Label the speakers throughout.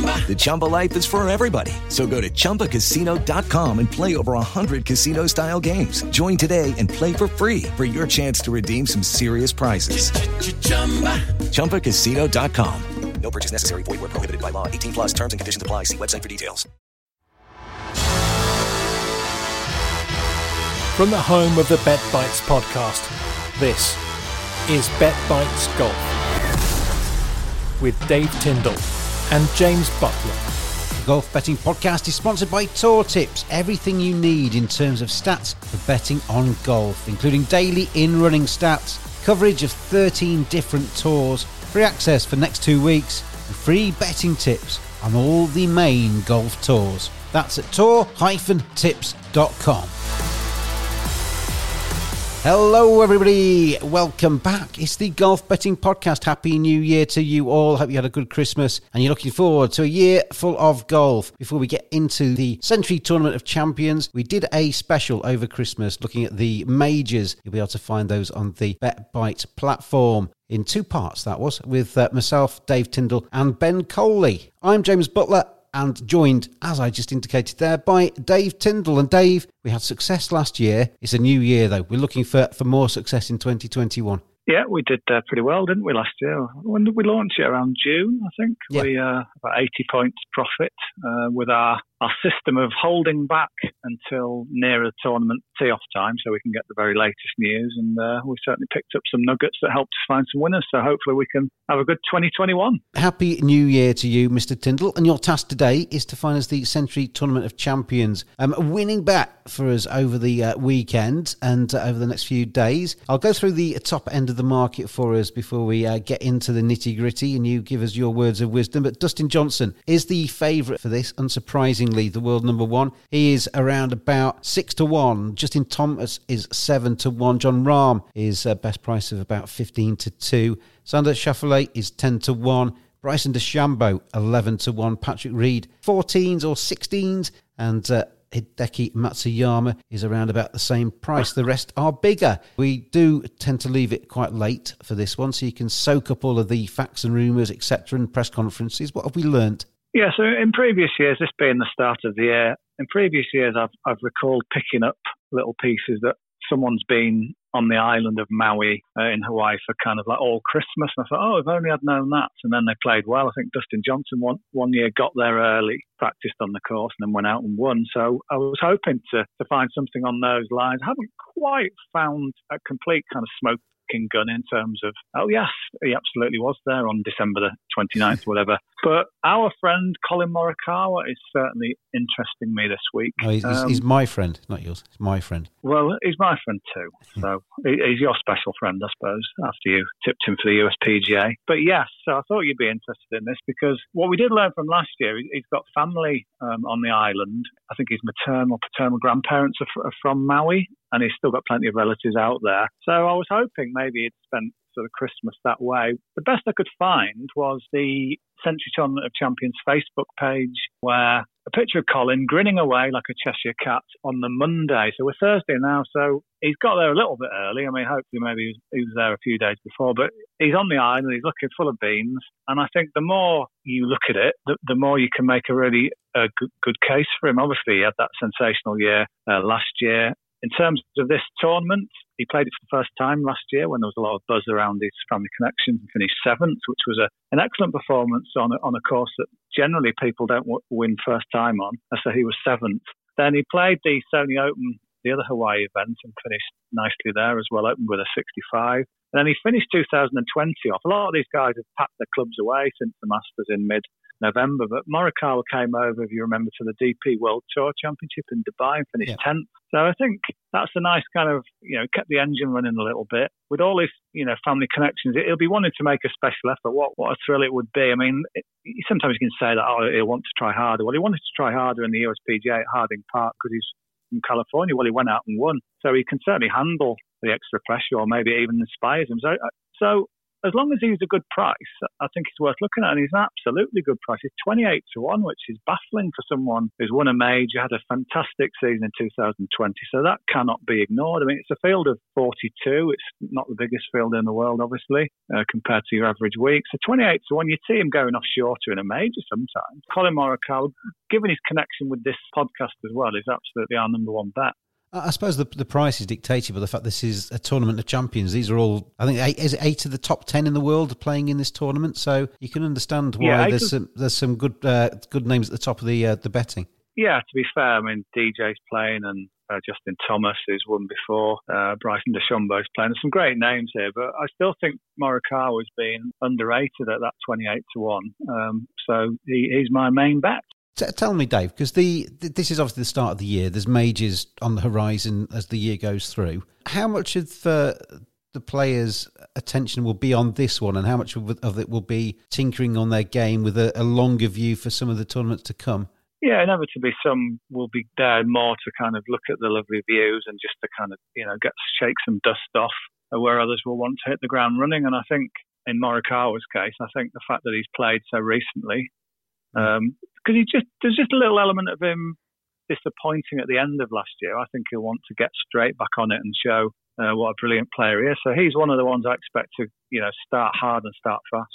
Speaker 1: The Chumba life is for everybody. So go to ChumbaCasino.com and play over 100 casino style games. Join today and play for free for your chance to redeem some serious prizes. ChumbaCasino.com. No purchase necessary. Void where prohibited by law. 18 plus terms and conditions apply. See website for details.
Speaker 2: From the home of the Bet Bites podcast, this is Bet Bites Golf with Dave Tindall and James Buttler.
Speaker 3: The Golf Betting Podcast is sponsored by Tour Tips. Everything you need in terms of stats for betting on golf, including daily in running stats, coverage of 13 different tours, free access for next two weeks, and free betting tips on all the main golf tours. That's at tour-tips.com. Hello, everybody. Welcome back. It's the Golf Betting Podcast. Happy New Year to you all. Hope you had a good Christmas and you're looking forward to a year full of golf. Before we get into the Sentry Tournament of Champions, we did a special over Christmas looking at the majors. You'll be able to find those on the BetBite platform in two parts, that was, with uh, myself, Dave Tindall, and Ben Coley. I'm James Buttler and joined, as I just indicated there, by Dave Tindall. And Dave, we had success last year. It's a new year, though. We're looking for, for more success in 2021.
Speaker 4: Yeah, we did uh, pretty well, didn't we, last year? When did we launch it? Around June, I think.
Speaker 3: Yeah.
Speaker 4: We uh, about 80 points profit uh, with our our system of holding back until nearer tournament tee-off time, so we can get the very latest news. And uh, we certainly picked up some nuggets that helped us find some winners. So hopefully we can have a good 2021.
Speaker 3: Happy New Year to you, Mr. Tindall. And your task today is to find us the Sentry Tournament of Champions. Um, winning bet for us over the uh, weekend and uh, over the next few days. I'll go through the top end of the market for us before we uh, get into the nitty gritty and you give us your words of wisdom. But Dustin Johnson is the favourite for this, unsurprisingly, the world number one. He is around about six to one. Justin Thomas is seven to one. Jon Rahm is uh, best price of about 15 to two. Xander Schauffele is 10 to one. Bryson DeChambeau, 11 to 1. Patrick Reed, 14s or 16s. And uh, Hideki Matsuyama is around about the same price. The rest are bigger. We do tend to leave it quite late for this one, so you can soak up all of the facts and rumours, etc., and press conferences. What have we learnt?
Speaker 4: Yeah, so in previous years, this being the start of the year, in previous years, I've, I've recalled picking up little pieces that someone's been on the island of Maui uh, in Hawaii for kind of like all Christmas. And I thought, oh, if only I'd known that. And then they played well. I think Dustin Johnson one, one year got there early, practiced on the course, and then went out and won. So I was hoping to, to find something on those lines. I haven't quite found a complete kind of smoke gun in terms of, oh, yes, he absolutely was there on December the 29th, whatever. But our friend Collin Morikawa is certainly interesting me this week.
Speaker 3: Oh, he's,
Speaker 4: Um,
Speaker 3: he's my friend, not yours. He's my friend.
Speaker 4: well, he's my friend too. So he's your special friend, I suppose, after you tipped him for the USPGA. But yes, so I thought you'd be interested in this because what we did learn from last year, he- he's got family um, on the island. I think his maternal, paternal grandparents are, fr- are from Maui, and he's still got plenty of relatives out there. So I was hoping maybe he'd spent sort of Christmas that way. The best I could find was the Sentry Tournament of Champions Facebook page, where a picture of Collin grinning away like a Cheshire cat on the Monday. So we're Thursday now, so he's got there a little bit early. I mean, hopefully maybe he was, he was there a few days before, but he's on the island. He's looking full of beans, and I think the more you look at it, the, the more you can make a really uh, good, good, case for him. Obviously, he had that sensational year uh, last year. In terms of this tournament, he played it for the first time last year when there was a lot of buzz around his family connections and finished seventh, which was a, an excellent performance on a, on a course that generally people don't w- win first time on. So he was seventh. Then he played the Sony Open, the other Hawaii event, and finished nicely there as well, opened with a 65. And then he finished 2020 off. A lot of these guys have packed their clubs away since the Masters in mid November. But Morikawa came over, if you remember, to the DP World Tour Championship in Dubai and finished yeah. 10th. So I think that's a nice kind of, you know, kept the engine running a little bit. With all his, you know, family connections, he'll be wanting to make a special effort. What what a thrill it would be. I mean, it, sometimes you can say that, oh, he'll want to try harder. Well, he wanted to try harder in the USPGA at Harding Park because he's from California. Well, he went out and won. So he can certainly handle the extra pressure or maybe even inspires him. So, uh, so as long as he's a good price, I think it's worth looking at. And he's an absolutely good price. He's 28 to 1, which is baffling for someone who's won a major, had a fantastic season in 2020. So that cannot be ignored. I mean, it's a field of 42. It's not the biggest field in the world, obviously, uh, compared to your average week. So 28 to 1, you see him going off shorter in a major sometimes. Collin Morikawa, given his connection with this podcast as well, is absolutely our number one bet.
Speaker 3: I suppose the the price is dictated by the fact this is a tournament of champions. These are all, I think, eight, is it eight of the top ten in the world playing in this tournament. So you can understand why yeah, there's some there's some good uh, good names at the top of the uh, the betting.
Speaker 4: Yeah, to be fair, I mean DJ's playing and uh, Justin Thomas, who's won before, uh, Bryson DeChambeau's playing. There's some great names here, but I still think Morikawa has been underrated at that 28 to one. Um, so he, he's my main bet.
Speaker 3: Tell me, Dave, because the this is obviously the start of the year. There's majors on the horizon as the year goes through. How much of uh, the players' attention will be on this one, and how much of it will be tinkering on their game with a, a longer view for some of the tournaments to come?
Speaker 4: Yeah, inevitably some will be there more to kind of look at the lovely views and just to kind of you know get shake some dust off, where others will want to hit the ground running. And I think in Morikawa's case, I think the fact that he's played so recently um, because he just there's just a little element of him disappointing at the end of last year. I think he'll want to get straight back on it and show uh, what a brilliant player he is. So he's one of the ones I expect to you know start hard and start fast.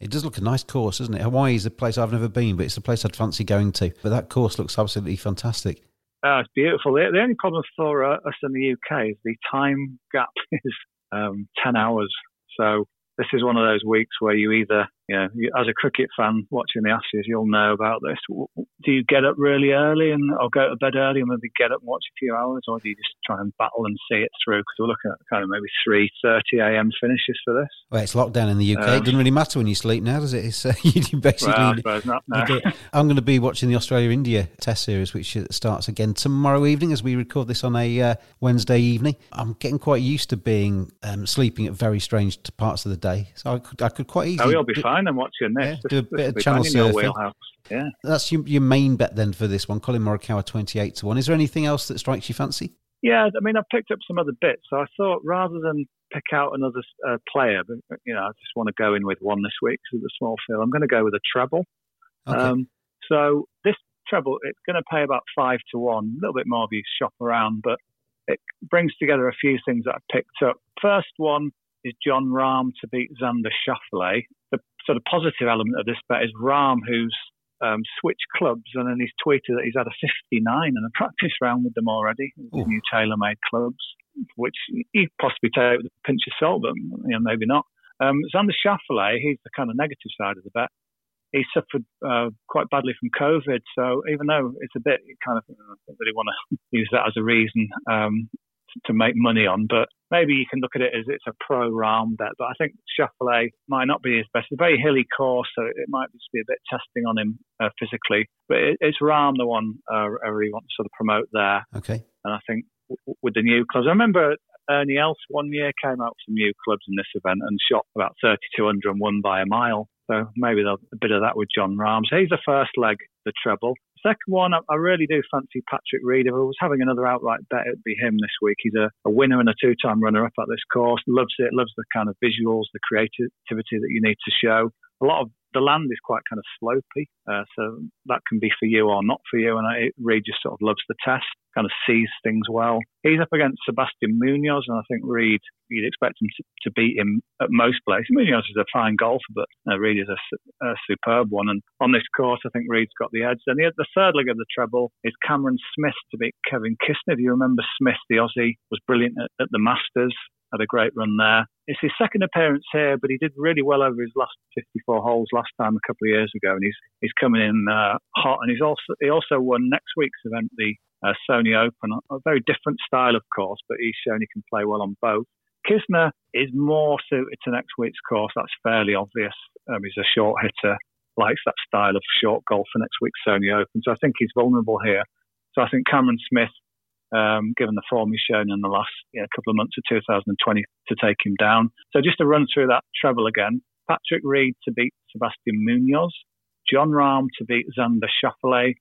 Speaker 3: It does look a nice course, doesn't it? Hawaii is a place I've never been, but it's a place I'd fancy going to. But that course looks absolutely fantastic.
Speaker 4: Uh, it's beautiful. The, the only problem for uh, us in the UK is the time gap is um, 10 hours. So this is one of those weeks where you either you know, as a cricket fan watching the Ashes, you'll know about this. Do you get up really early and or go to bed early and maybe get up and watch a few hours, or do you just try and battle and see it through? Because we're looking at kind of maybe three thirty a.m. finishes for this.
Speaker 3: Well, it's lockdown in the UK. Um, it doesn't really matter when you sleep now, does it? It's uh, you basically.
Speaker 4: Well, not, no.
Speaker 3: I'm going to be watching the Australia India Test series, which starts again tomorrow evening as we record this on a uh, Wednesday evening. I'm getting quite used to being um, sleeping at very strange parts of the day, so I could I could quite easily.
Speaker 4: Oh, you'll be fine fine. I'm watching this. Yeah,
Speaker 3: do a bit of channel surfing. Yeah, that's your, your main bet then for this one. Collin Morikawa twenty eight to one. Is there anything else that strikes you fancy?
Speaker 4: Yeah, I mean, I've picked up some other bits. So I thought rather than pick out another uh, player, but you know, I just want to go in with one this week because it's a small field. I'm going to go with a treble. Okay. Um, so this treble, it's going to pay about five to one, a little bit more if you shop around, but it brings together a few things that I picked up. First one is Jon Rahm to beat Xander Schauffele. The sort of positive element of this bet is Rahm, who's um, switched clubs, and then he's tweeted that he's had a 59 and a practice round with them already, with new TaylorMade clubs, which he'd possibly take with a pinch of salt, but you know, maybe not. Um, Xander Schauffele, he's the kind of negative side of the bet. He suffered uh, quite badly from COVID, so even though it's a bit kind of, I don't really want to use that as a reason um, to make money on, but maybe you can look at it as it's a pro round bet. But I think Schauffele might not be his best. It's a very hilly course, so it might just be a bit testing on him uh, physically. But it, it's Rahm the one uh, I really want to sort of promote there.
Speaker 3: Okay.
Speaker 4: And I think w- with the new clubs, I remember Ernie Els one year came out with some new clubs in this event and shot about 32 under and won by a mile. So maybe a bit of that with Jon Rahm. So he's the first leg, the treble. Second one, I, really do fancy Patrick Reed. If I was having another outright bet, it'd be him this week. He's a, a winner and a two-time runner-up at this course. Loves it. Loves the kind of visuals, the creativity that you need to show. A lot of the land is quite kind of slopy, uh, so that can be for you or not for you. And I, Reed just sort of loves the test, kind of sees things well. He's up against Sebastian Munoz, and I think Reed, you'd expect him to, to beat him at most places. Munoz is a fine golfer, but uh, Reed is a, a, superb one. And on this course, I think Reed's got the edge. Then the, the third leg of the treble is Cameron Smith to beat Kevin Kisner. If you remember, Smith, the Aussie, was brilliant at, at the Masters had a great run there. It's his second appearance here, but he did really well over his last 54 holes last time a couple of years ago, and he's he's coming in uh, hot. And he's also he also won next week's event, the uh, Sony Open, a very different style, of course, but he's shown he can play well on both. Kisner is more suited to next week's course. That's fairly obvious. Um, he's a short hitter, likes that style of short golf for next week's Sony Open. So I think he's vulnerable here. So I think Cameron Smith um, given the form he's shown in the last you know, couple of months of 2020 to take him down. So just to run through that treble again, Patrick Reed to beat Sebastian Munoz, Jon Rahm to beat Xander Schauffele,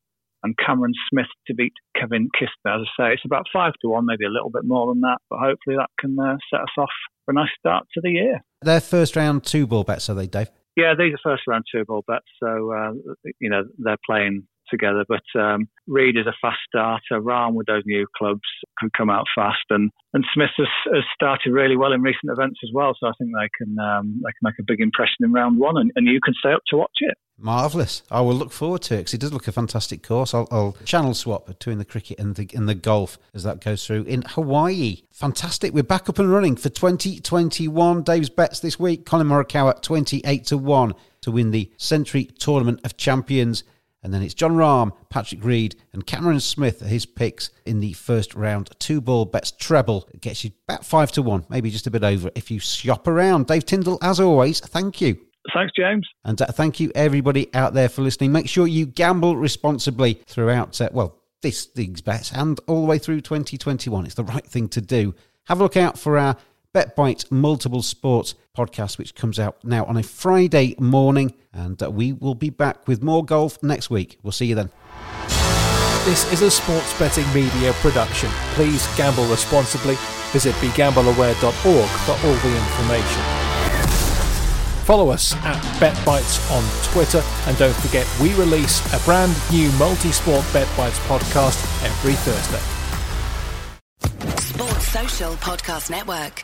Speaker 4: and Cameron Smith to beat Kevin Kisner. As I say, it's about five to one, maybe a little bit more than that, but hopefully that can uh, set us off for a nice start to the year.
Speaker 3: Their first round two ball bets, are they, Dave?
Speaker 4: Yeah, these are first round two ball bets, so uh, you know they're playing together. But um, Reed is a fast starter. Rahm with those new clubs can come out fast, and and Smith has, has started really well in recent events as well. So I think they can um, they can make a big impression in round one, and, and you can stay up to watch it.
Speaker 3: Marvelous! I will look forward to it because it does look a fantastic course. I'll, I'll, channel swap between the cricket and the and the golf as that goes through in Hawaii. Fantastic! We're back up and running for 2021. Dave's bets this week: Collin Morikawa 28 to one to win the Sentry Tournament of Champions. And then it's Jon Rahm, Patrick Reed, and Cameron Smith are his picks in the first round. Two ball bets treble. It gets you about five to one, maybe just a bit over if you shop around. Dave Tindall, as always, thank you.
Speaker 4: Thanks, James.
Speaker 3: And uh, thank you, everybody out there, for listening. Make sure you gamble responsibly throughout, uh, well, this, these bets and all the way through 2021. It's the right thing to do. Have a look out for our BetBite Multiple Sports podcast, which comes out now on a Friday morning. And uh, we will be back with more golf next week. We'll see you then.
Speaker 2: This is a sports betting media production. Please gamble responsibly. Visit begambleaware.org for all the information. Follow us at BetBites on Twitter, and don't forget we release a brand new multi-sport BetBites podcast every Thursday.
Speaker 5: Sports Social Podcast Network.